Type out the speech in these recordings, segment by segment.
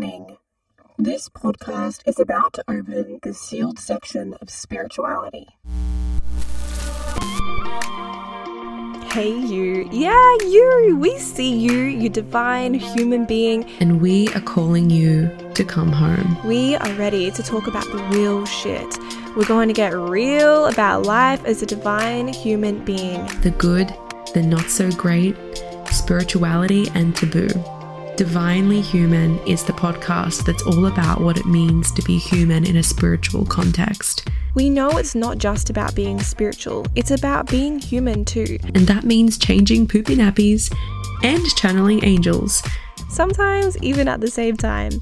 Warning This podcast is about to open the sealed section of spirituality. Hey, you. Yeah, you. We see you, you divine human being. And we are calling you to come home. We are ready to talk about the real shit. We're going to get real about life as a divine human being. The good, the not so great, spirituality, and taboo. Divinely Human is the podcast that's all about what it means to be human in a spiritual context. We know it's not just about being spiritual, it's about being human too. And that means changing poopy nappies and channeling angels. Sometimes even at the same time.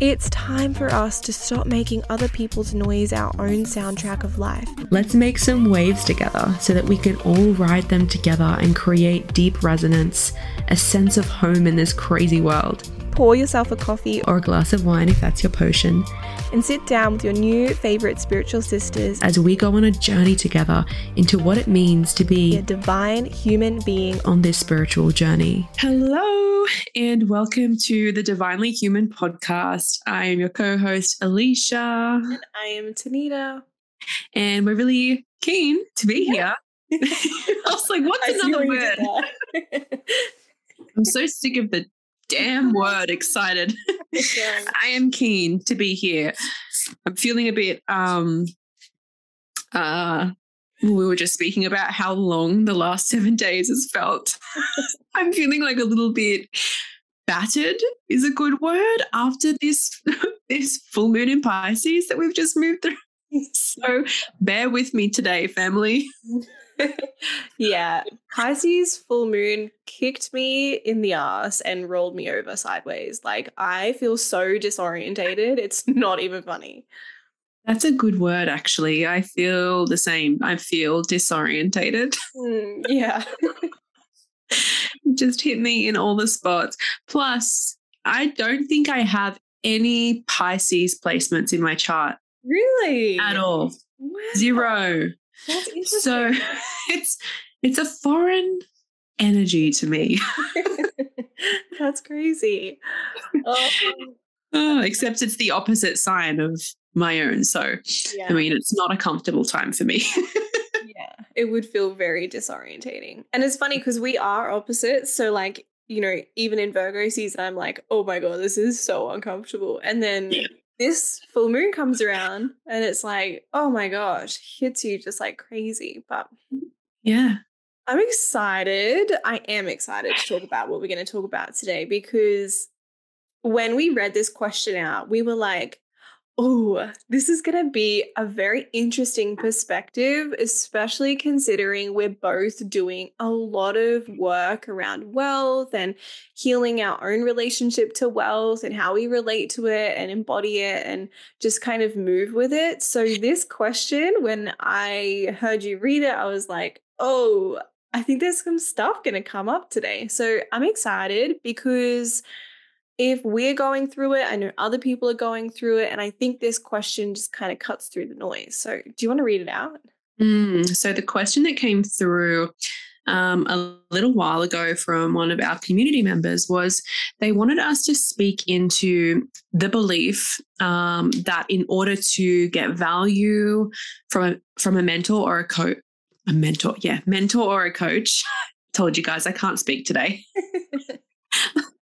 It's time for us to stop making other people's noise our own soundtrack of life. Let's make some waves together so that we can all ride them together and create deep resonance, a sense of home in this crazy world. Pour yourself a coffee Or a glass of wine if that's your potion, and sit down with your new favorite spiritual sisters as we go on a journey together into what it means to be a divine human being. on this spiritual journey. Hello, and welcome to the Divinely Human podcast. I am your co host, Aleisha, And I am Tanita. and we're really keen to be here. I was like, what's another word? I'm so sick of the damn word excited. I am keen to be here. I'm feeling a bit um uh we were just speaking about how long the last seven days has felt. I'm feeling like a little bit battered is a good word after this this full moon in Pisces that we've just moved through. So bear with me today, family. yeah, Pisces full moon kicked me in the ass and rolled me over sideways. Like I feel so disorientated. It's not even funny. That's a good word, actually. I feel the same. I feel disorientated. Mm, yeah. just hit me in all the spots. Plus, I don't think I have any Pisces placements in my chart really? at all. Wow. Zero. That's interesting. So it's it's a foreign energy to me. That's crazy. Oh, Oh, except it's the opposite sign of my own. So yeah. I mean, it's not a comfortable time for me. yeah. It would feel very disorientating. And it's funny because we are opposites. So, like, you know, even in Virgo season, I'm like, oh my God, this is so uncomfortable. And then Yeah. This full moon comes around and it's like, oh my gosh, hits you just like crazy. But yeah. I'm excited. I am excited to talk about what we're going to talk about today because when we read this question out, we were like, oh, this is going to be a very interesting perspective, especially considering we're both doing a lot of work around wealth and healing our own relationship to wealth and how we relate to it and embody it and just kind of move with it. So, this question, when I heard you read it, I was like, oh, I think there's some stuff going to come up today. So I'm excited because if we're going through it, I know other people are going through it. And I think this question just kind of cuts through the noise. So do you want to read it out? Mm, so the question that came through um, a little while ago from one of our community members was they wanted us to speak into the belief um, that in order to get value from a, from a mentor or a coach, a mentor, yeah, mentor or a coach. Told you guys I can't speak today.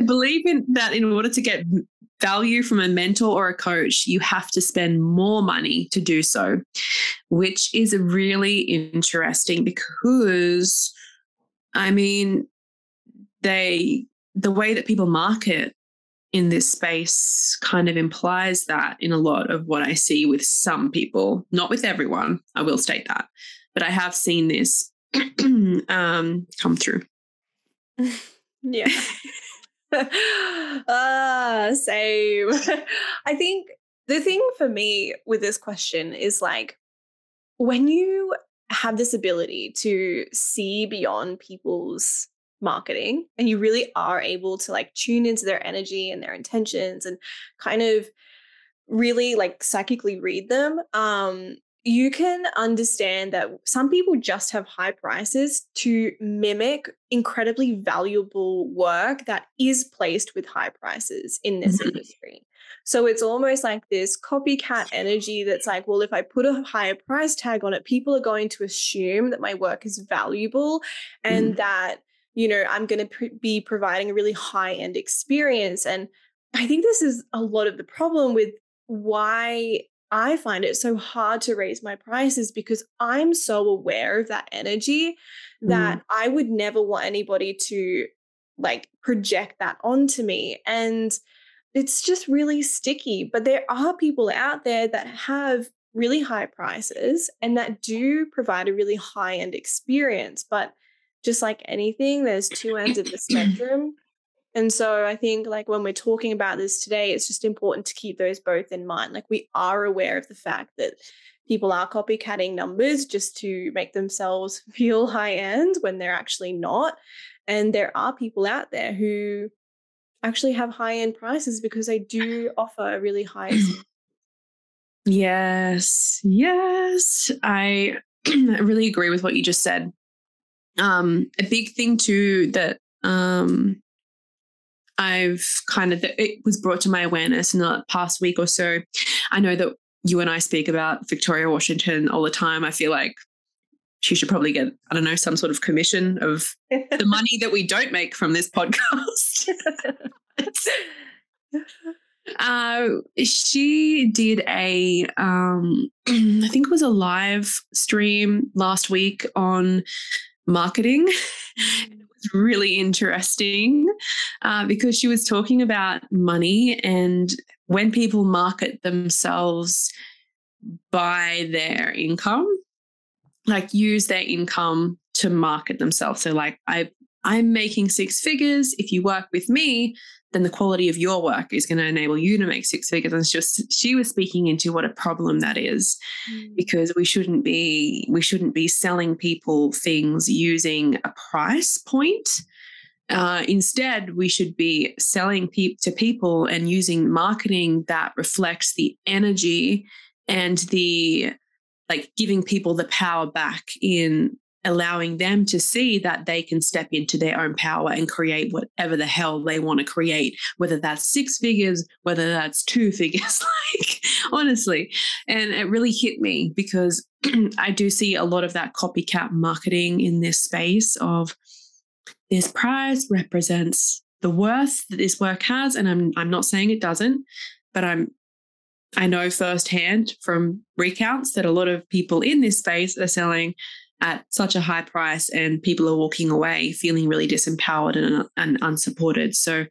to believe in that in order to get value from a mentor or a coach, you have to spend more money to do so, which is really interesting because, I mean, they, the way that people market in this space kind of implies that in a lot of what I see with some people, not with everyone, I will state that, but I have seen this um, come through. Yeah. ah, same. I think the thing for me with this question is like when you have this ability to see beyond people's marketing and you really are able to like tune into their energy and their intentions and kind of really like psychically read them um you can understand that some people just have high prices to mimic incredibly valuable work that is placed with high prices in this mm-hmm. industry. So it's almost like this copycat energy that's like, well, if I put a higher price tag on it, people are going to assume that my work is valuable and mm. that, you know, I'm going to pr- be providing a really high end experience. And I think this is a lot of the problem with why I find it so hard to raise my prices because I'm so aware of that energy that mm. I would never want anybody to like project that onto me. And it's just really sticky. But there are people out there that have really high prices and that do provide a really high end experience. But just like anything, there's two ends of the spectrum. And so I think like when we're talking about this today, it's just important to keep those both in mind. Like we are aware of the fact that people are copycatting numbers just to make themselves feel high end when they're actually not. And there are people out there who actually have high end prices because they do offer a really high. yes, yes. I really agree with what you just said. Um, a big thing too that um, I've kind of, it was brought to my awareness in the past week or so. I know that you and I speak about Victoria Washington all the time. I feel like she should probably get, I don't know, some sort of commission of the money that we don't make from this podcast. uh, she did a, um, I think it was a live stream last week on marketing. Mm really interesting uh, because she was talking about money and when people market themselves by their income, like use their income to market themselves. So, like, I I'm making six figures. If you work with me, then the quality of your work is going to enable you to make six figures. And just she was speaking into what a problem that is, mm. because we shouldn't be we shouldn't be selling people things using a price point. Uh, instead, we should be selling pe- to people and using marketing that reflects the energy and the like giving people the power back in allowing them to see that they can step into their own power and create whatever the hell they want to create, whether that's six figures, whether that's two figures, like honestly. And it really hit me because I do see a lot of that copycat marketing in this space of this prize represents the worth that this work has. And I'm I'm not saying it doesn't, but I'm I know firsthand from recounts that a lot of people in this space are selling at such a high price and people are walking away feeling really disempowered and, and unsupported. So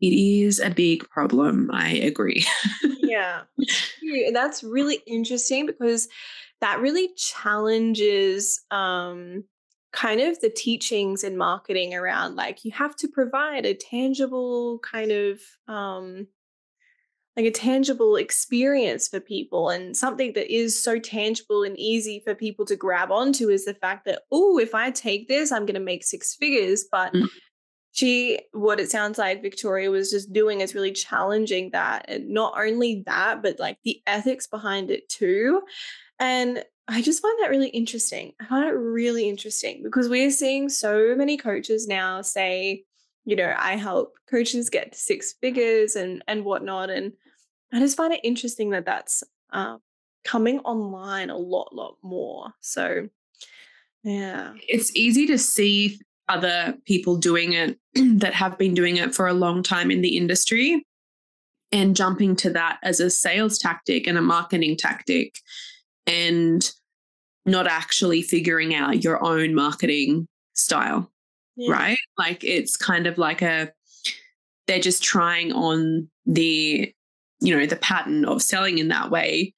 it is a big problem. I agree. yeah. That's really interesting because that really challenges um, kind of the teachings in marketing around like you have to provide a tangible kind of um, like a tangible experience for people and something that is so tangible and easy for people to grab onto is the fact that oh if i take this i'm going to make six figures but mm. she what it sounds like victoria was just doing is really challenging that and not only that but like the ethics behind it too and i just find that really interesting i find it really interesting because we're seeing so many coaches now say you know i help coaches get to six figures and and whatnot and I just find it interesting that that's uh, coming online a lot, lot more. So, yeah. It's easy to see other people doing it that have been doing it for a long time in the industry and jumping to that as a sales tactic and a marketing tactic and not actually figuring out your own marketing style. Yeah. Right? Like it's kind of like a they're just trying on the you know the pattern of selling in that way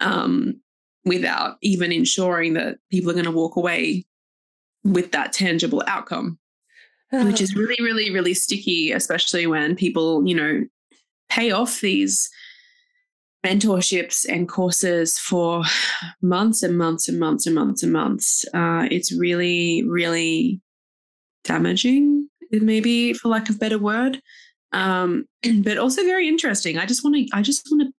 um, without even ensuring that people are going to walk away with that tangible outcome. Which is really really really sticky especially when people you know pay off these mentorships and courses for months and months and months and months and months. Uh, it's really really damaging maybe for lack of better word um, but also very interesting. I just want to I just want to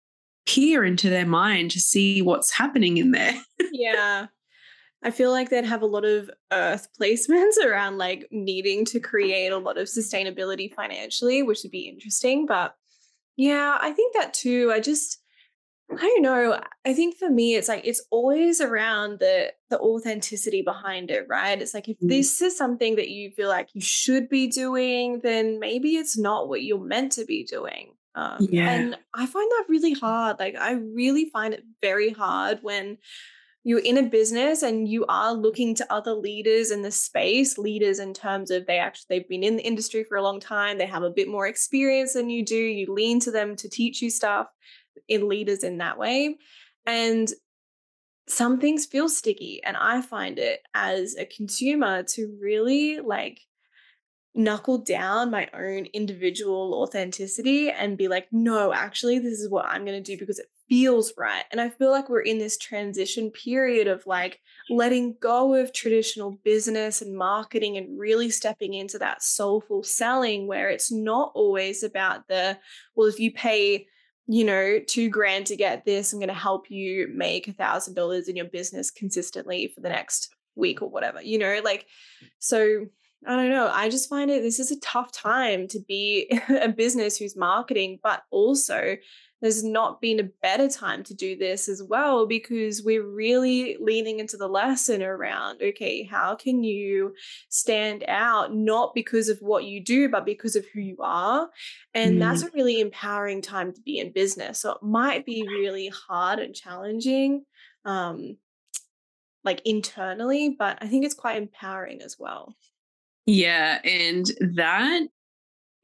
peer into their mind to see what's happening in there. yeah. I feel like they'd have a lot of earth placements around like needing to create a lot of sustainability financially, which would be interesting. But yeah, I think that too. I just, I don't know. I think for me, it's like it's always around the the authenticity behind it, right? It's like if mm. this is something that you feel like you should be doing, then maybe it's not what you're meant to be doing. Um, yeah. And I find that really hard. Like I really find it very hard when you're in a business and you are looking to other leaders in the space leaders in terms of they actually they've been in the industry for a long time they have a bit more experience than you do you lean to them to teach you stuff in leaders in that way and some things feel sticky and i find it as a consumer to really like knuckle down my own individual authenticity and be like no actually this is what i'm going to do because it feels right. And I feel like we're in this transition period of like letting go of traditional business and marketing and really stepping into that soulful selling where it's not always about the, well, if you pay, you know, two grand to get this, I'm going to help you make a thousand dollars in your business consistently for the next week or whatever, you know, like, so I don't know. I just find it this is a tough time to be a business who's marketing, but also there's not been a better time to do this as well because we're really leaning into the lesson around okay, how can you stand out not because of what you do, but because of who you are? And mm. that's a really empowering time to be in business. So it might be really hard and challenging. Um, like internally, but I think it's quite empowering as well. Yeah, and that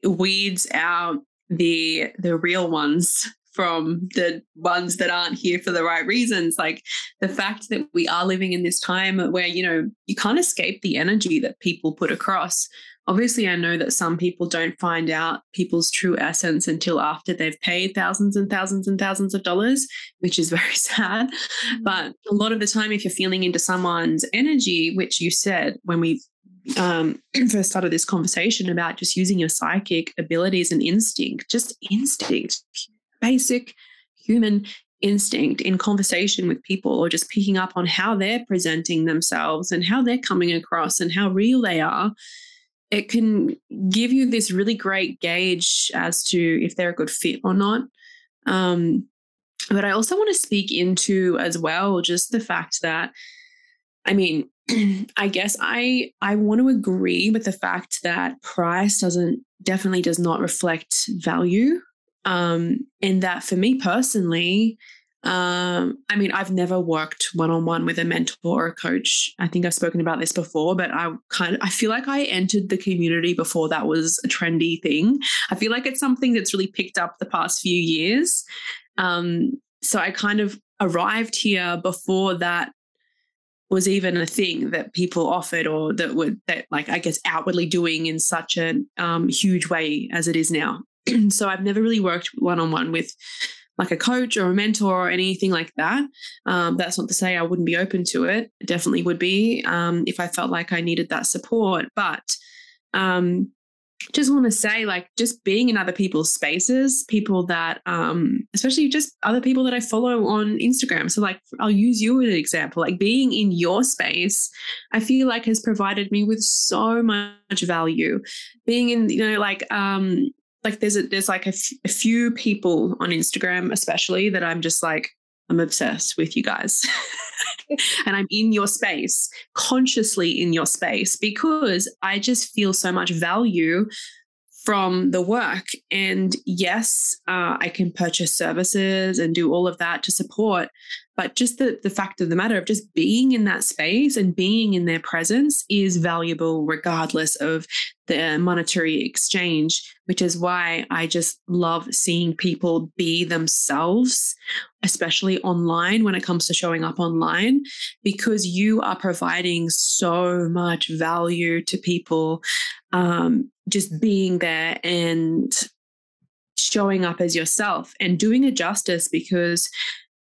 weeds out the the real ones from the ones that aren't here for the right reasons. Like the fact that we are living in this time where, you know, you can't escape the energy that people put across. Obviously, I know that some people don't find out people's true essence until after they've paid thousands and thousands and thousands of dollars, which is very sad. Mm-hmm. But a lot of the time, if you're feeling into someone's energy, which you said when we um, first started this conversation about just using your psychic abilities and instinct, just instinct, basic human instinct in conversation with people or just picking up on how they're presenting themselves and how they're coming across and how real they are it can give you this really great gauge as to if they're a good fit or not. Um, but i also want to speak into as well just the fact that i mean i guess i i want to agree with the fact that price doesn't definitely does not reflect value um, and that for me personally, um, I mean, I've never worked one on one with a mentor or a coach. I think I've spoken about this before, but I kind of I feel like I entered the community before that was a trendy thing. I feel like it's something that's really picked up the past few years. Um, so I kind of arrived here before that was even a thing that people offered or that would that like I guess outwardly doing in such a um, huge way as it is now. so I've never really worked one on one with like a coach or a mentor or anything like that. Um, that's not to say I wouldn't be open to it. it definitely would be um, if I felt like I needed that support. But um, just want to say, like, just being in other people's spaces, people that, um, especially just other people that I follow on Instagram. So, like, I'll use you as an example. Like, being in your space, I feel like has provided me with so much value. Being in, you know, like, um, like there's a, there's like a, f- a few people on Instagram, especially that I'm just like, I'm obsessed with you guys. and I'm in your space, consciously in your space, because I just feel so much value from the work. And yes, uh, I can purchase services and do all of that to support. But just the, the fact of the matter of just being in that space and being in their presence is valuable, regardless of the monetary exchange which is why I just love seeing people be themselves, especially online when it comes to showing up online, because you are providing so much value to people um, just being there and showing up as yourself and doing it justice because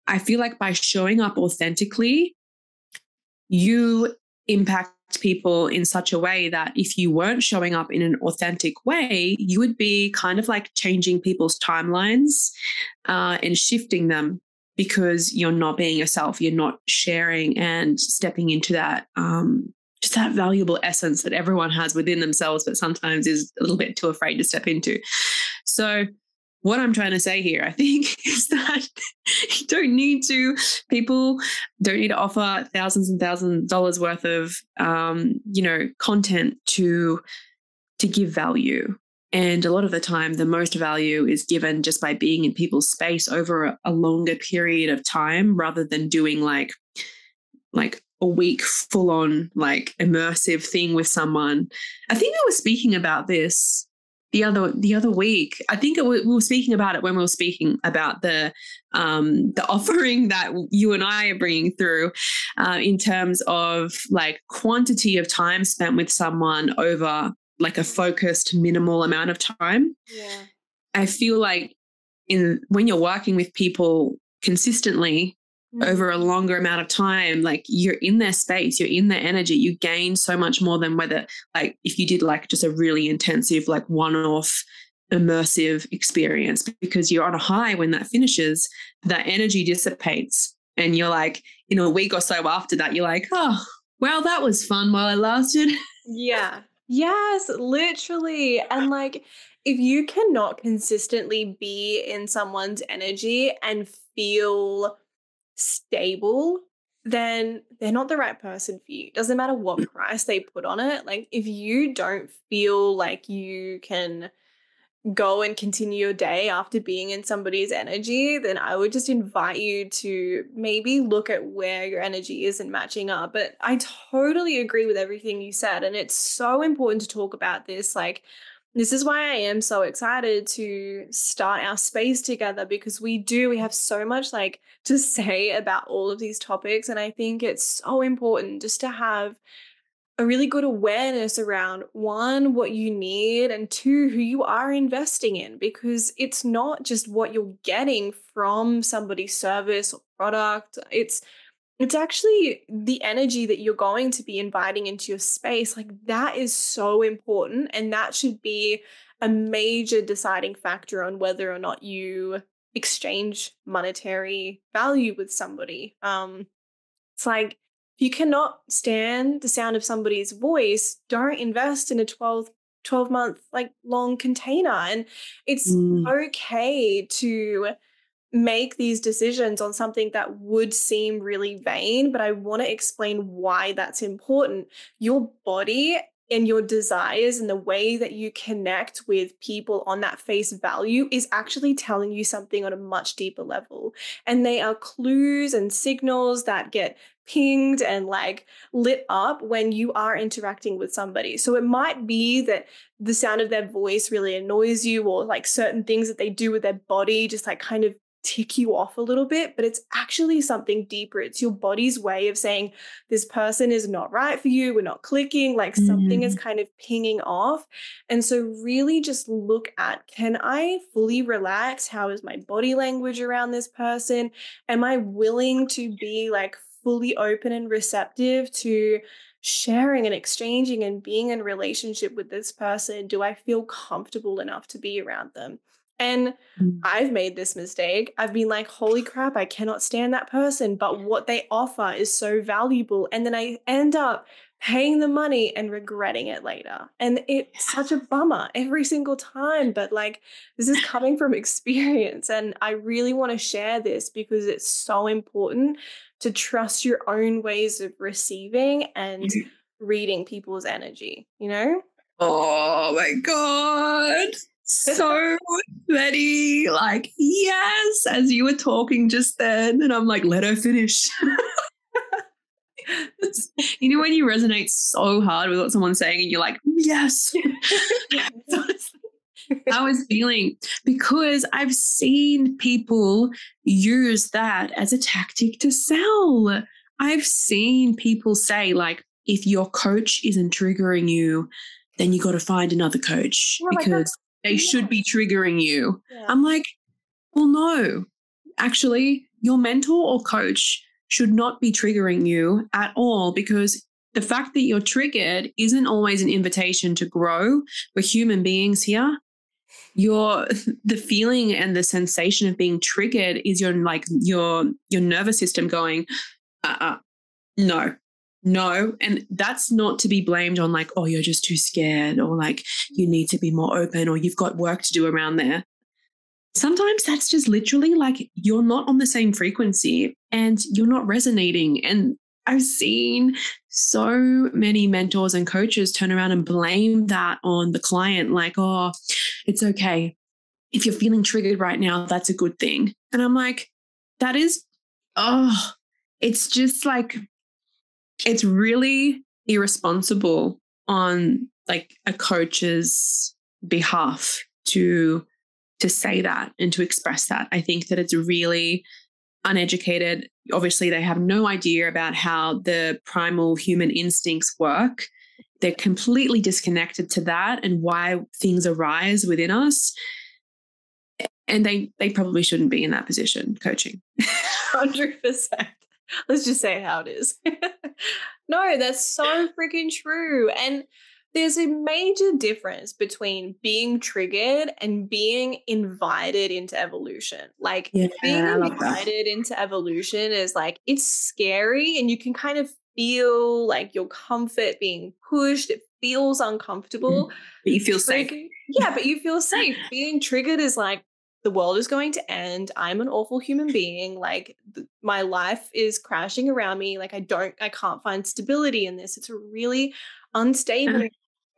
I feel like by showing up authentically, you impact people in such a way that if you weren't showing up in an authentic way, you would be kind of like changing people's timelines uh, and shifting them because you're not being yourself, you're not sharing and stepping into that um, just that valuable essence that everyone has within themselves, but sometimes is a little bit too afraid to step into. So what I'm trying to say here, I think, is that you don't need to, people don't need to offer thousands and thousands of dollars worth of, um, you know, content to, to give value. And a lot of the time, the most value is given just by being in people's space over a, a longer period of time rather than doing like, like a week full on like immersive thing with someone. I think I was speaking about this the other the other week. I think it, we were speaking about it when we were speaking about the um, the offering that you and I are bringing through uh, in terms of like quantity of time spent with someone over like a focused minimal amount of time. Yeah. I feel like in when you're working with people consistently. Mm. over a longer amount of time like you're in their space you're in their energy you gain so much more than whether like if you did like just a really intensive like one-off immersive experience because you're on a high when that finishes that energy dissipates and you're like in a week or so after that you're like oh well that was fun while it lasted. Yeah. Yes literally and like if you cannot consistently be in someone's energy and feel stable, then they're not the right person for you. Doesn't matter what mm. price they put on it. Like if you don't feel like you can go and continue your day after being in somebody's energy, then I would just invite you to maybe look at where your energy isn't matching up. But I totally agree with everything you said. And it's so important to talk about this. Like, this is why I am so excited to start our space together because we do, we have so much like to say about all of these topics. And I think it's so important just to have a really good awareness around one, what you need, and two, who you are investing in, because it's not just what you're getting from somebody's service or product. It's it's actually the energy that you're going to be inviting into your space. Like that is so important. And that should be a major deciding factor on whether or not you exchange monetary value with somebody. Um, it's like if you cannot stand the sound of somebody's voice, don't invest in a 12 12 month like long container and it's mm. okay to make these decisions on something that would seem really vain, but I want to explain why that's important. Your body and your desires and the way that you connect with people on that face value is actually telling you something on a much deeper level. And they are clues and signals that get pinged and like lit up when you are interacting with somebody. So it might be that the sound of their voice really annoys you or like certain things that they do with their body just like kind of tick you off a little bit, but it's actually something deeper. It's your body's way of saying, this person is not right for you. We're not clicking, like mm. something is mm. kind of pinging off. And so, really just look at can I fully relax? How is my body language around this person? Am I willing to be like fully open and receptive to sharing and exchanging and being in relationship with this person? Do I feel comfortable enough to be around them? And mm. I've made this mistake. I've been like, holy crap, I cannot stand that person. But what they offer is so valuable. And then I end up paying the money and regretting it later. And it's such a bummer every single time. But like, this is coming from experience. And I really want to share this because it's so important to trust your own ways of receiving and mm-hmm. reading people's energy, you know? Oh my God so ready. Like, yes, as you were talking just then. And I'm like, let her finish. you know, when you resonate so hard with what someone's saying and you're like, yes. I was feeling because I've seen people use that as a tactic to sell. I've seen people say, like, if your coach isn't triggering you, then you got to find another coach because they yeah. should be triggering you. Yeah. I'm like, well, no, actually, your mentor or coach should not be triggering you at all because the fact that you're triggered isn't always an invitation to grow. We're human beings here. Your the feeling and the sensation of being triggered is your like your your nervous system going, uh, uh no, no. And that's not to be blamed on like, oh, you're just too scared, or like you need to be more open, or you've got work to do around there. Sometimes that's just literally like you're not on the same frequency and you're not resonating. And I've seen so many mentors and coaches turn around and blame that on the client, like, oh, it's okay. If you're feeling triggered right now, that's a good thing. And I'm like, that is, oh, it's just like, it's really irresponsible on like a coach's behalf to to say that and to express that. I think that it's really uneducated. Obviously, they have no idea about how the primal human instincts work. They're completely disconnected to that and why things arise within us. And they they probably shouldn't be in that position coaching. 100%. Let's just say how it is. no, that's so freaking true. And there's a major difference between being triggered and being invited into evolution. Like yeah, being invited into evolution is like it's scary and you can kind of feel like your comfort being pushed. It feels mm, uncomfortable. But you feel safe. Yeah, but you feel safe. being triggered is like the world is going to end. I'm an awful human being. Like th- my life is crashing around me. Like I don't, I can't find stability in this. It's a really unstable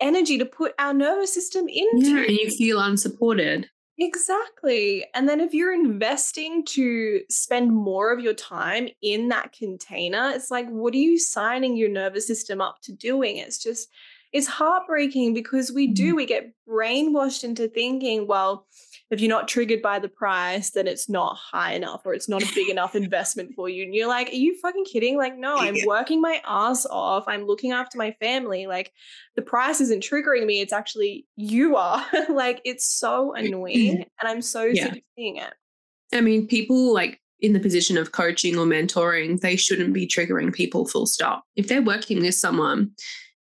energy to put our nervous system into. Yeah, and you feel unsupported. Exactly. And then if you're investing to spend more of your time in that container, it's like, what are you signing your nervous system up to doing? It's just, it's heartbreaking because we do, mm. we get brainwashed into thinking, well, if you're not triggered by the price, then it's not high enough or it's not a big enough investment for you. And you're like, are you fucking kidding? Like, no, I'm working my ass off. I'm looking after my family. Like, the price isn't triggering me. It's actually you are. like, it's so annoying. And I'm so yeah. sick of seeing it. I mean, people like in the position of coaching or mentoring, they shouldn't be triggering people full stop. If they're working with someone,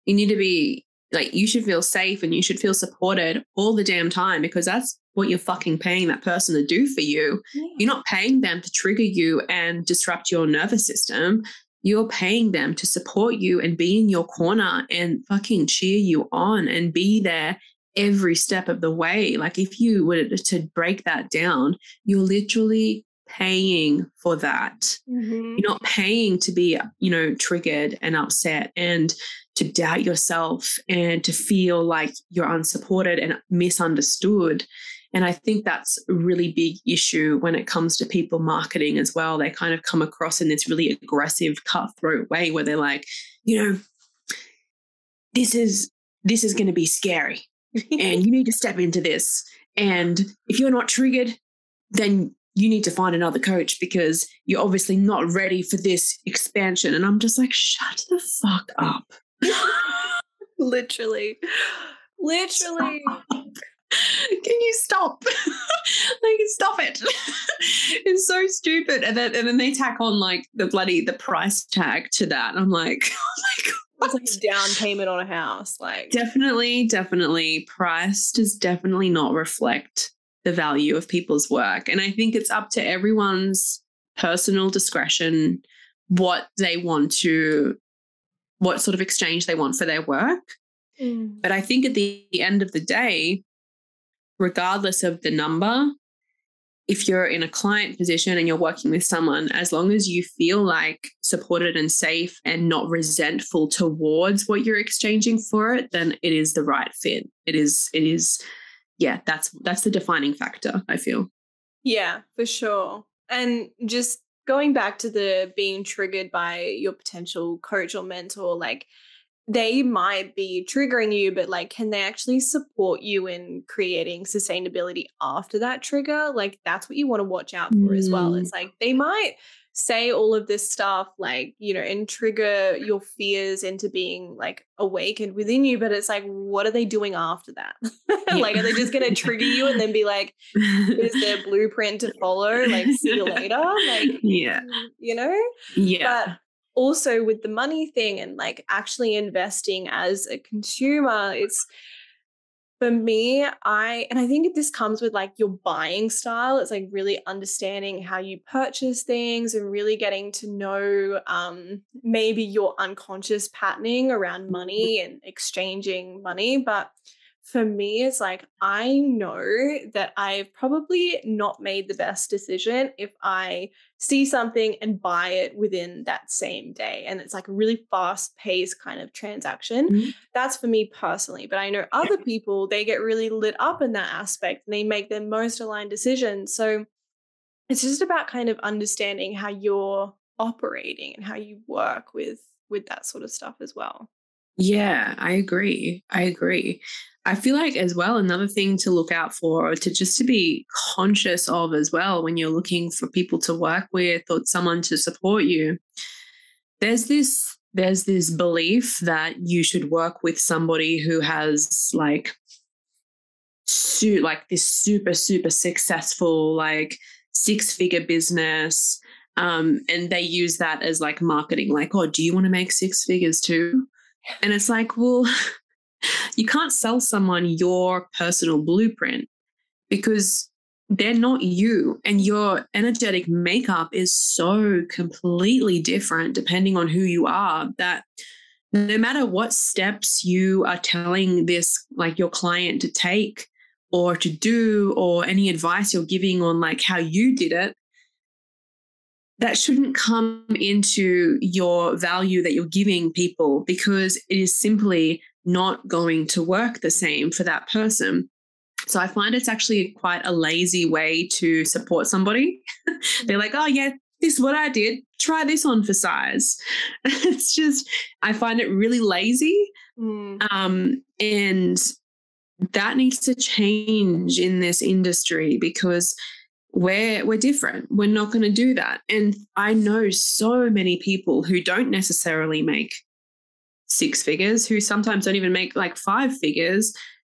you need to be like, you should feel safe and you should feel supported all the damn time because that's what you're fucking paying that person to do for you. Yeah. You're not paying them to trigger you and disrupt your nervous system. You're paying them to support you and be in your corner and fucking cheer you on and be there every step of the way. Like if you were to break that down, you're literally paying for that. Mm-hmm. You're not paying to be, you know, triggered and upset and to doubt yourself and to feel like you're unsupported and misunderstood. And I think that's a really big issue when it comes to people marketing as well. They kind of come across in this really aggressive, cutthroat way where they're like, you know, this is this is going to be scary and you need to step into this. And if you're not triggered, then you need to find another coach because you're obviously not ready for this expansion. And I'm just like, shut the fuck up. Literally. Literally. Can you stop? like, stop it. it's so stupid. And then and then they tack on like the bloody the price tag to that. I'm like, oh my god. It's like a down payment on a house. Like definitely, definitely price does definitely not reflect the value of people's work. And I think it's up to everyone's personal discretion what they want to what sort of exchange they want for their work. Mm. But I think at the end of the day, regardless of the number, if you're in a client position and you're working with someone, as long as you feel like supported and safe and not resentful towards what you're exchanging for it, then it is the right fit. It is, it is, yeah, that's that's the defining factor, I feel. Yeah, for sure. And just going back to the being triggered by your potential coach or mentor, like they might be triggering you, but like, can they actually support you in creating sustainability after that trigger? Like, that's what you want to watch out for mm. as well. It's mm. like they might say all of this stuff like you know and trigger your fears into being like awakened within you but it's like what are they doing after that yeah. like are they just going to trigger you and then be like is their blueprint to follow like see you later like yeah you know yeah but also with the money thing and like actually investing as a consumer, it's for me, I, and I think this comes with like your buying style. It's like really understanding how you purchase things and really getting to know um, maybe your unconscious patterning around money and exchanging money. But for me, it's like I know that I've probably not made the best decision if I see something and buy it within that same day. And it's like a really fast paced kind of transaction. Mm-hmm. That's for me personally. But I know other people, they get really lit up in that aspect and they make their most aligned decisions. So it's just about kind of understanding how you're operating and how you work with with that sort of stuff as well. Yeah, I agree. I agree. I feel like as well another thing to look out for or to just to be conscious of as well when you're looking for people to work with or someone to support you. There's this there's this belief that you should work with somebody who has like su- like this super super successful like six figure business um, and they use that as like marketing like oh do you want to make six figures too and it's like well you can't sell someone your personal blueprint because they're not you and your energetic makeup is so completely different depending on who you are that no matter what steps you are telling this like your client to take or to do or any advice you're giving on like how you did it that shouldn't come into your value that you're giving people because it is simply not going to work the same for that person. So I find it's actually quite a lazy way to support somebody. They're like, oh, yeah, this is what I did. Try this on for size. it's just, I find it really lazy. Mm. Um, and that needs to change in this industry because we're we're different. We're not going to do that. And I know so many people who don't necessarily make six figures who sometimes don't even make like five figures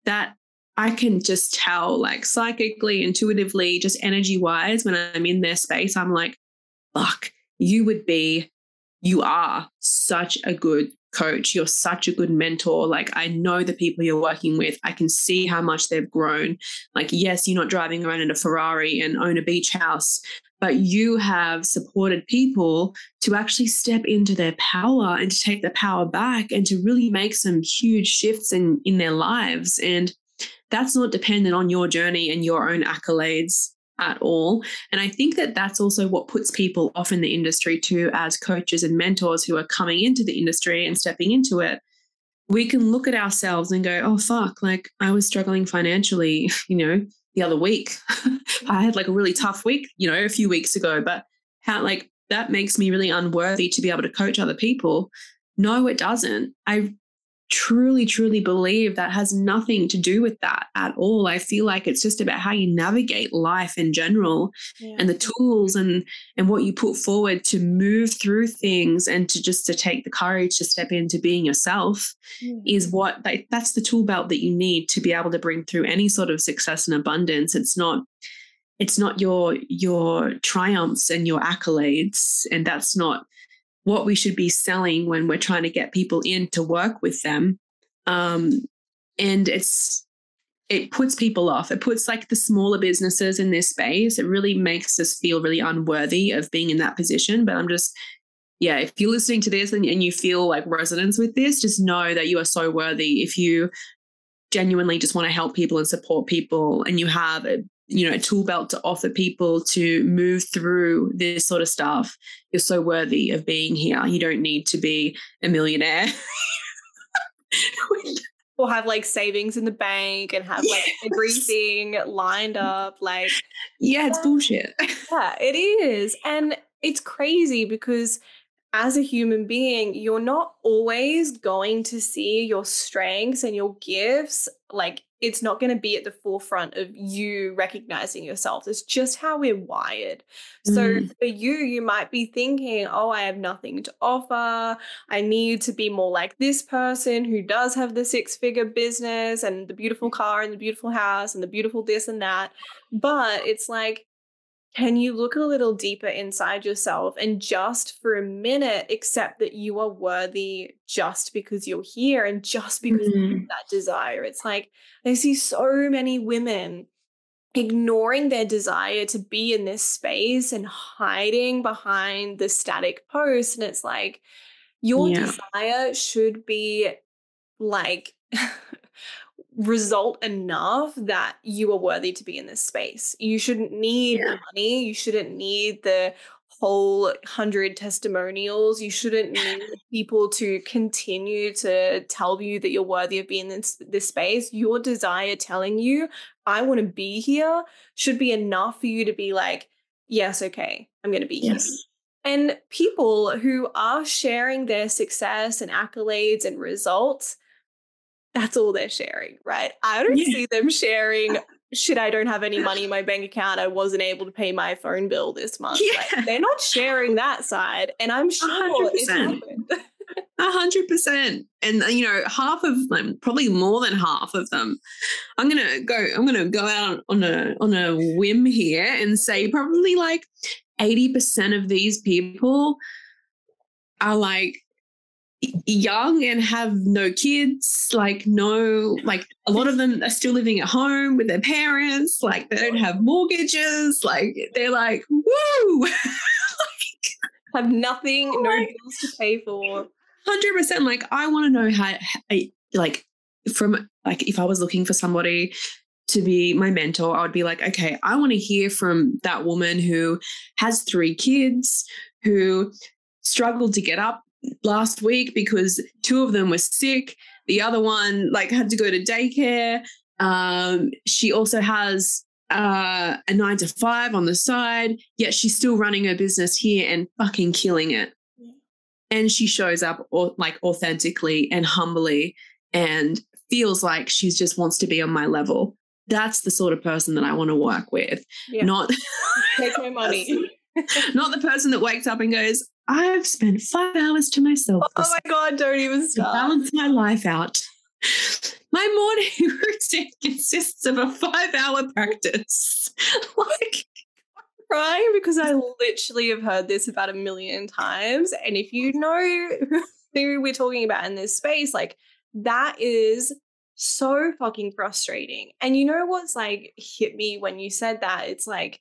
that I can just tell, like psychically, intuitively, just energy wise, when I'm in their space, I'm like, fuck, you would be, you are such a good coach. You're such a good mentor. Like, I know the people you're working with. I can see how much they've grown. Like, yes, you're not driving around in a Ferrari and own a beach house, but you have supported people to actually step into their power and to take the power back and to really make some huge shifts in in their lives and that's not dependent on your journey and your own accolades at all and i think that that's also what puts people off in the industry too as coaches and mentors who are coming into the industry and stepping into it we can look at ourselves and go oh fuck like i was struggling financially you know the other week. I had like a really tough week, you know, a few weeks ago, but how like that makes me really unworthy to be able to coach other people. No, it doesn't. I truly, truly believe that has nothing to do with that at all. I feel like it's just about how you navigate life in general yeah. and the tools and and what you put forward to move through things and to just to take the courage to step into being yourself mm. is what that's the tool belt that you need to be able to bring through any sort of success and abundance. It's not it's not your your triumphs and your accolades and that's not what we should be selling when we're trying to get people in to work with them. Um, and it's it puts people off. It puts like the smaller businesses in this space. It really makes us feel really unworthy of being in that position. But I'm just, yeah, if you're listening to this and, and you feel like resonance with this, just know that you are so worthy. If you genuinely just want to help people and support people and you have a you know a tool belt to offer people to move through this sort of stuff. You're so worthy of being here. You don't need to be a millionaire. Or have like savings in the bank and have like yes. everything lined up like yeah it's bullshit. Yeah it is. And it's crazy because as a human being, you're not always going to see your strengths and your gifts like it's not going to be at the forefront of you recognizing yourself. It's just how we're wired. So mm. for you, you might be thinking, oh, I have nothing to offer. I need to be more like this person who does have the six figure business and the beautiful car and the beautiful house and the beautiful this and that. But it's like, can you look a little deeper inside yourself and just for a minute accept that you are worthy just because you're here and just because mm. of that desire? It's like I see so many women ignoring their desire to be in this space and hiding behind the static post. And it's like your yeah. desire should be like result enough that you are worthy to be in this space. You shouldn't need yeah. money. You shouldn't need the whole hundred testimonials. You shouldn't need people to continue to tell you that you're worthy of being in this, this space. Your desire telling you, I want to be here, should be enough for you to be like, yes, okay, I'm going to be yes. here. And people who are sharing their success and accolades and results that's all they're sharing, right? I don't yeah. see them sharing shit, I don't have any money in my bank account. I wasn't able to pay my phone bill this month. Yeah. Like, they're not sharing that side. And I'm sure 100%. it's happened. A hundred percent. And uh, you know, half of them, probably more than half of them, I'm gonna go, I'm gonna go out on a on a whim here and say probably like 80% of these people are like young and have no kids like no like a lot of them are still living at home with their parents like they don't have mortgages like they're like woo! Like, have nothing oh no bills to pay for. 100% like i want to know how eh, like from like if i was looking for somebody to be my mentor i would be like okay i want to hear from that woman who has three kids who struggled to get up last week because two of them were sick. The other one like had to go to daycare. Um, she also has uh, a nine to five on the side, yet she's still running her business here and fucking killing it. And she shows up or, like authentically and humbly and feels like she just wants to be on my level. That's the sort of person that I want to work with. Yeah. Not take my money. not the person that wakes up and goes, I've spent five hours to myself. Oh my God, don't even stop. balance my life out. My morning routine consists of a five hour practice. like, crying because I literally have heard this about a million times. And if you know who we're talking about in this space, like, that is so fucking frustrating. And you know what's like hit me when you said that? It's like,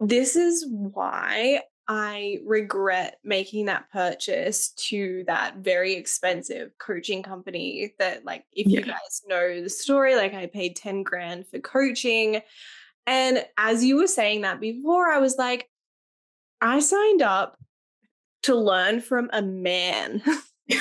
this is why I regret making that purchase to that very expensive coaching company that like if yeah. you guys know the story like I paid 10 grand for coaching and as you were saying that before I was like I signed up to learn from a man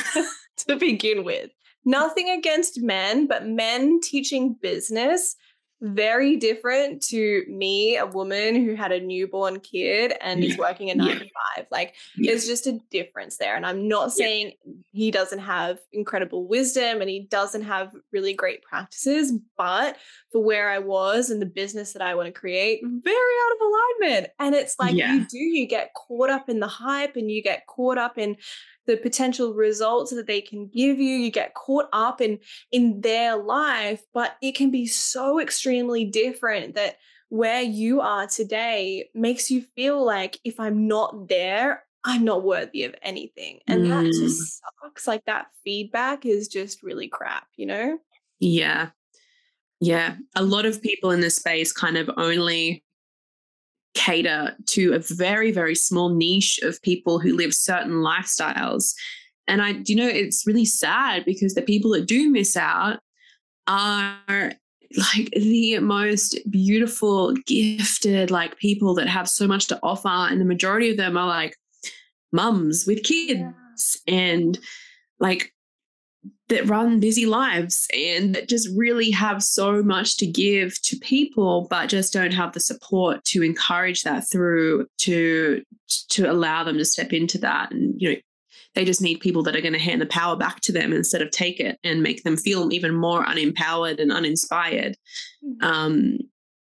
to begin with nothing against men but men teaching business very different to me, a woman who had a newborn kid and yeah. is working a nine yeah. to five. Like, yeah. there's just a difference there. And I'm not saying he doesn't have incredible wisdom and he doesn't have really great practices, but for where I was and the business that I want to create, very out of alignment. And it's like you do, you get caught up in the hype and you get caught up in the potential results that they can give you you get caught up in in their life but it can be so extremely different that where you are today makes you feel like if i'm not there i'm not worthy of anything. And mm. that just sucks. Like that feedback is just really crap you know? Yeah. Yeah. A lot of people in this space kind of only cater to a very, very small niche of people who live certain lifestyles. And I, you know, it's really sad because the people that do miss out are like the most beautiful, gifted, like people that have so much to offer. And the majority of them are like mums with kids yeah. and like that run busy lives and that just really have so much to give to people but just don't have the support to encourage that through to to allow them to step into that and you know they just need people that are going to hand the power back to them instead of take it and make them feel even more unempowered and uninspired mm-hmm. um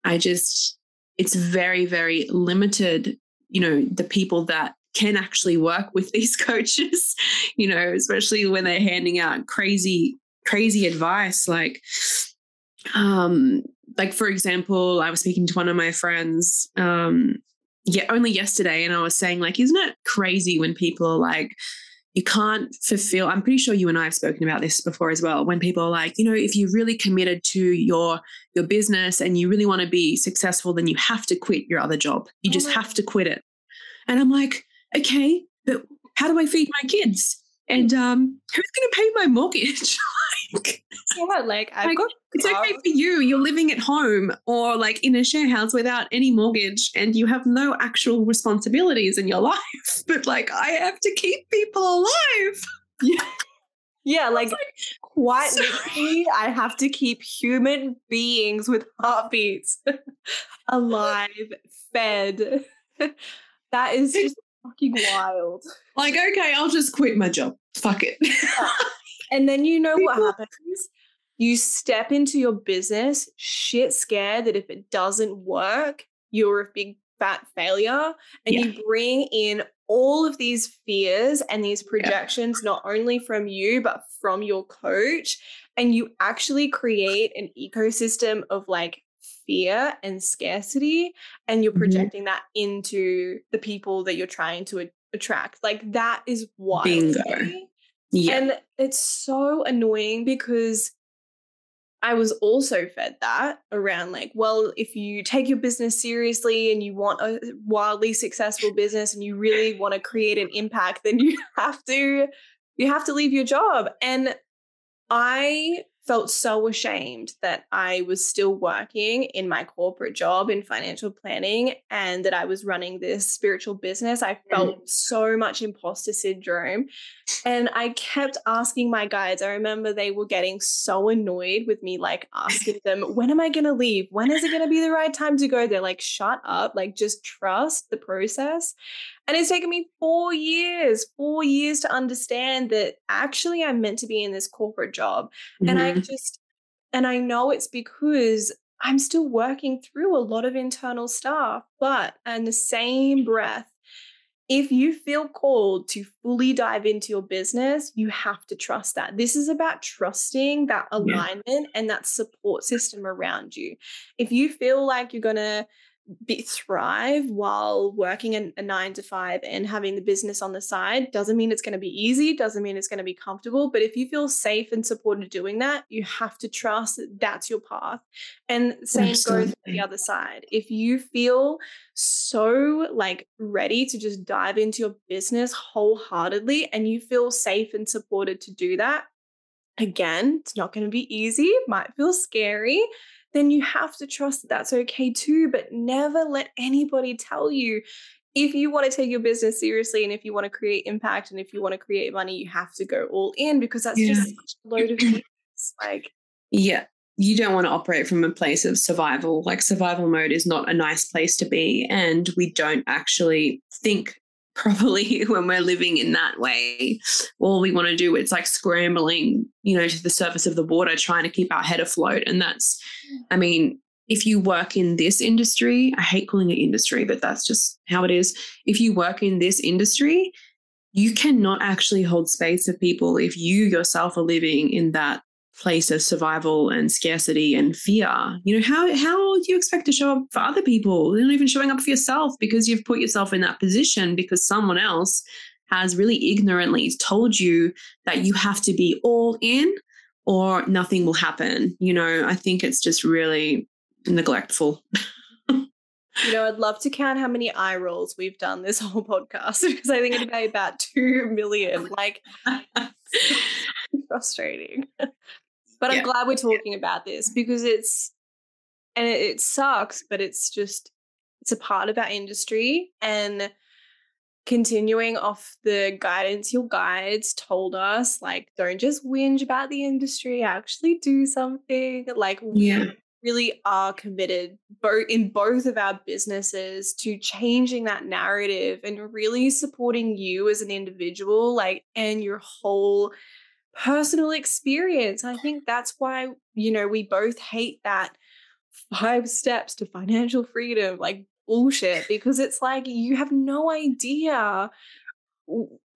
i just it's very very limited you know the people that can actually work with these coaches, you know, especially when they're handing out crazy, crazy advice like, um, like for example, I was speaking to one of my friends, um, yeah, only yesterday, and I was saying, like, isn't it crazy when people are like, you can't fulfill i'm pretty sure you and i have spoken about this before as well when people are like you know if you're really committed to your your business and you really want to be successful then you have to quit your other job. You just mm-hmm. have to quit it. And i'm like okay but how do i feed my kids and um who's going to pay my mortgage? Like, yeah like i've like, got it's okay for you. You're living at home or like in a share house without any mortgage and you have no actual responsibilities in your life but like i have to keep people alive. Yeah. Yeah like, like quite literally i have to keep human beings with heartbeats alive fed. That is just fucking wild like okay i'll just quit my job fuck it and then you know what happens? You step into your business shit scared that if it doesn't work, you're a big fat failure. And yeah. you bring in all of these fears and these projections, yeah. not only from you, but from your coach. And you actually create an ecosystem of like fear and scarcity. And you're mm-hmm. projecting mm-hmm. that into the people that you're trying to attract. Like that is why. Bingo. Yeah. And it's so annoying because I was also fed that around like, well, if you take your business seriously and you want a wildly successful business and you really want to create an impact, then you have to you have to leave your job. And I felt so ashamed that I was still working in my corporate job in financial planning and that I was running this spiritual business. I felt mm. so much imposter syndrome. And I kept asking my guides. I remember they were getting so annoyed with me, like asking them, when am I going to leave? When is it going to be the right time to go? They're like, shut up, like just trust the process. And it's taken me four years, four years to understand that actually I'm meant to be in this corporate job. Mm-hmm. And I mm-hmm. just, and I know it's because I'm still working through a lot of internal stuff. But in the same breath, if you feel called to fully dive into your business, you have to trust that. This is about trusting that alignment yeah. and that support system around you. If you feel like you're going to be, thrive while working in a nine to five and having the business on the side doesn't mean it's going to be easy, doesn't mean it's going to be comfortable. But if you feel safe and supported doing that, you have to trust that that's your path. And same Absolutely. goes for the other side. If you feel so like ready to just dive into your business wholeheartedly and you feel safe and supported to do that, again, it's not going to be easy, might feel scary then you have to trust that that's okay too. But never let anybody tell you if you want to take your business seriously and if you want to create impact and if you want to create money, you have to go all in because that's yeah. just such a load of things. Like, yeah, you don't want to operate from a place of survival. Like, survival mode is not a nice place to be. And we don't actually think properly when we're living in that way. All we want to do is like scrambling, you know, to the surface of the water, trying to keep our head afloat. And that's, I mean, if you work in this industry, I hate calling it industry, but that's just how it is. If you work in this industry, you cannot actually hold space for people if you yourself are living in that place of survival and scarcity and fear. You know, how how do you expect to show up for other people? You're not even showing up for yourself because you've put yourself in that position because someone else has really ignorantly told you that you have to be all in or nothing will happen. You know, I think it's just really neglectful. You know, I'd love to count how many eye rolls we've done this whole podcast because I think it'd be about two million. Like, frustrating. But yeah. I'm glad we're talking yeah. about this because it's, and it, it sucks, but it's just, it's a part of our industry. And continuing off the guidance your guides told us, like, don't just whinge about the industry, actually do something. Like, yeah. really are committed both in both of our businesses to changing that narrative and really supporting you as an individual like and your whole personal experience. I think that's why, you know, we both hate that five steps to financial freedom, like bullshit, because it's like you have no idea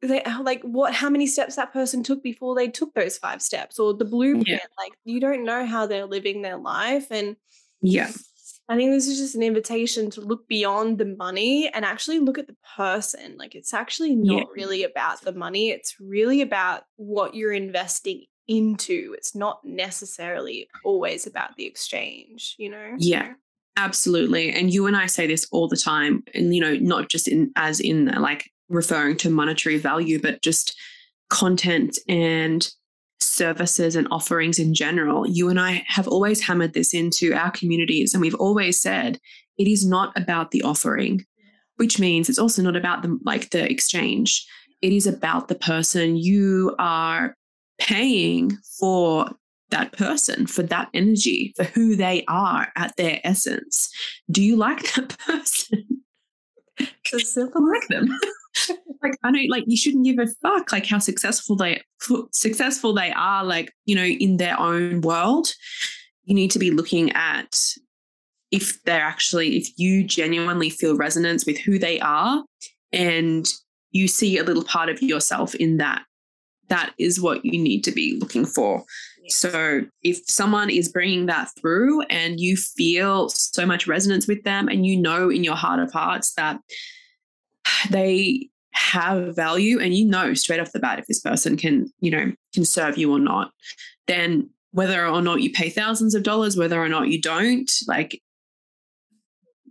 they, like what how many steps that person took before they took those five steps or the blueprint. Yeah. Like you don't know how they're living their life. And Yeah. I think this is just an invitation to look beyond the money and actually look at the person. Like it's actually not Yeah. really about the money, it's really about what you're investing into. It's not necessarily always about the exchange, you know? Yeah. Absolutely. And you and I say this all the time. And, you know, not just in as in like referring to monetary value, but just content and services and offerings in general. You and I have always hammered this into our communities. And we've always said it is not about the offering, which means it's also not about the like the exchange. It is about the person you are paying for that person, for that energy, for who they are at their essence. Do you like that person? So simple. I like them. like I know, like you shouldn't give a fuck like how successful they successful they are, like you know, in their own world. You need to be looking at if they're actually if you genuinely feel resonance with who they are, and you see a little part of yourself in that. That is what you need to be looking for. So if someone is bringing that through and you feel so much resonance with them and you know in your heart of hearts that they have value and you know straight off the bat if this person can, you know, can serve you or not, then whether or not you pay thousands of dollars, whether or not you don't, like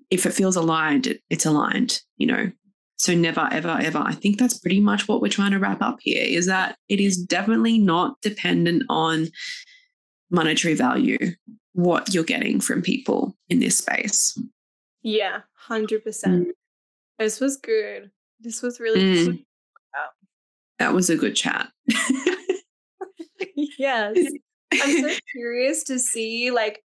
if it feels aligned, it, it's aligned, you know. So never, ever, ever. I think that's pretty much what we're trying to wrap up here is that it is definitely not dependent on monetary value, what you're getting from people in this space. Yeah, 100%. Mm. This was good. This was really Mm. good. That was a good chat. yes. I'm so curious to see like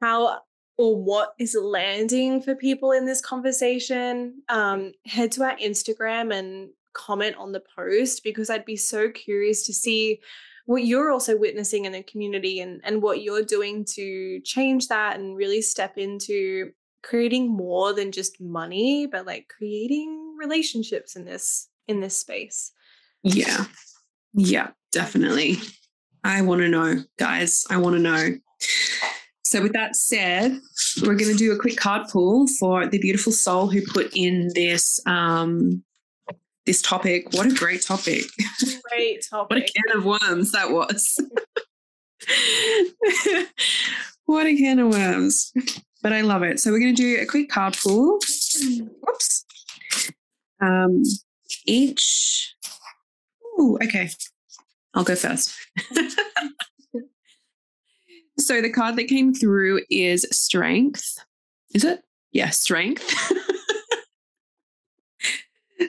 how or what is landing for people in this conversation. Um, head to our Instagram and comment on the post because I'd be so curious to see what you're also witnessing in the community and, and what you're doing to change that and really step into creating more than just money, but like creating relationships in this in this space. Yeah. Yeah, definitely. I want to know, guys. I want to know. So, with that said, we're going to do a quick card pull for the beautiful soul who put in this um, this topic. What a great topic! Great topic. What a can of worms that was. what a can of worms! But I love it. So we're going to do a quick card pull. Whoops. Um, each. Ooh, okay. I'll go first. so the card that came through is Strength. Is it? Yeah, Strength.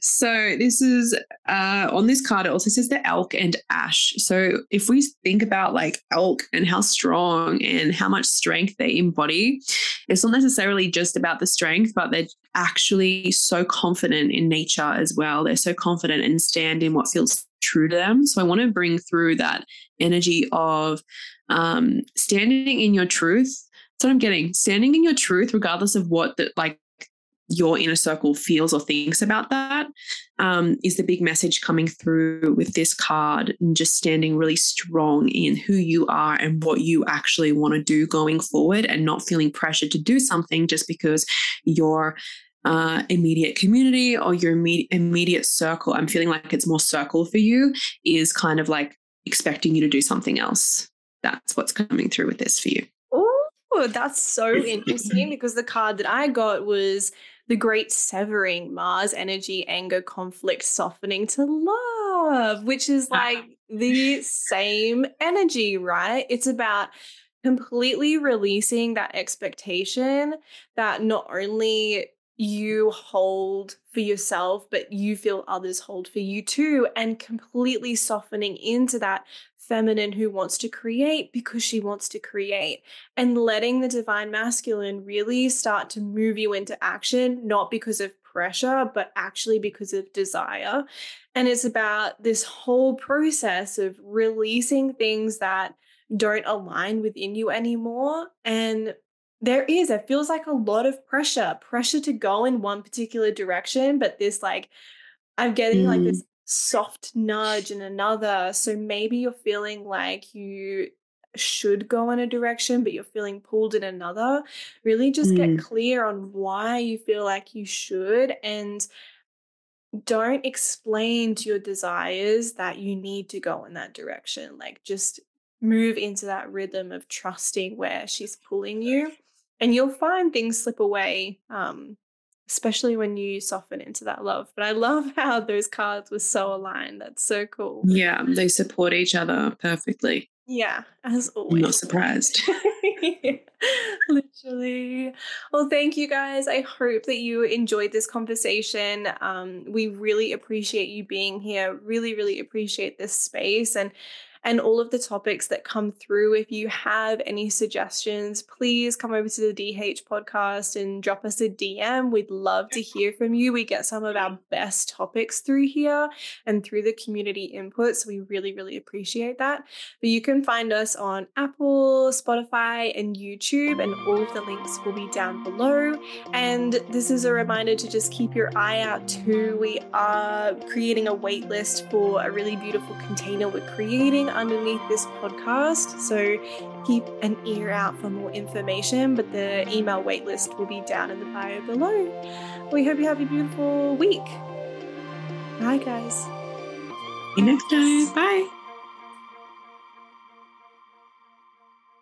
so this is uh, on this card. It also says the elk and ash. So if we think about like elk and how strong and how much strength they embody, it's not necessarily just about the strength, but they're actually so confident in nature as well. They're so confident and stand in what feels true to them. So I want to bring through that energy of um, standing in your truth. That's what I'm getting. Standing in your truth, regardless of what the like your inner circle feels or thinks about that, um, is the big message coming through with this card and just standing really strong in who you are and what you actually want to do going forward and not feeling pressured to do something just because your uh, immediate community or your immediate, immediate circle, I'm feeling like it's more circle for you, is kind of like expecting you to do something else. That's what's coming through with this for you. Oh, that's so interesting because the card that I got was the great severing Mars energy, anger, conflict, softening to love, which is uh-huh. like the same energy, right? It's about completely releasing that expectation that not only you hold for yourself, but you feel others hold for you too, and completely softening into that feminine who wants to create because she wants to create and letting the divine masculine really start to move you into action, not because of pressure, but actually because of desire. And it's about this whole process of releasing things that don't align within you anymore. And there is, it feels like a lot of pressure, pressure to go in one particular direction, but this like, I'm getting like this mm. Soft nudge in another. So maybe you're feeling like you should go in a direction, but you're feeling pulled in another, really just Mm. get clear on why you feel like you should and don't explain to your desires that you need to go in that direction. Like just move into that rhythm of trusting where she's pulling you and you'll find things slip away um especially when you soften into that love but i love how those cards were so aligned that's so cool Yeah, they support each other perfectly. yeah as I'm always not surprised. Literally. Well, thank you guys. I hope that you enjoyed this conversation. Um, we really appreciate you being here. Really, really appreciate this space and and all of the topics that come through. If you have any suggestions, please come over to the DH podcast and drop us a DM. We'd love to hear from you. We get some of our best topics through here and through the community input. So we really, really appreciate that. But you can find us on Apple, Spotify, and YouTube, and all of the links will be down below. And this is a reminder to just keep your eye out too. We are creating a waitlist for a really beautiful container we're creating underneath this podcast. So keep an ear out for more information, but the email waitlist will be down in the bio below. We hope you have a beautiful week. Bye, guys. See you next time. Bye.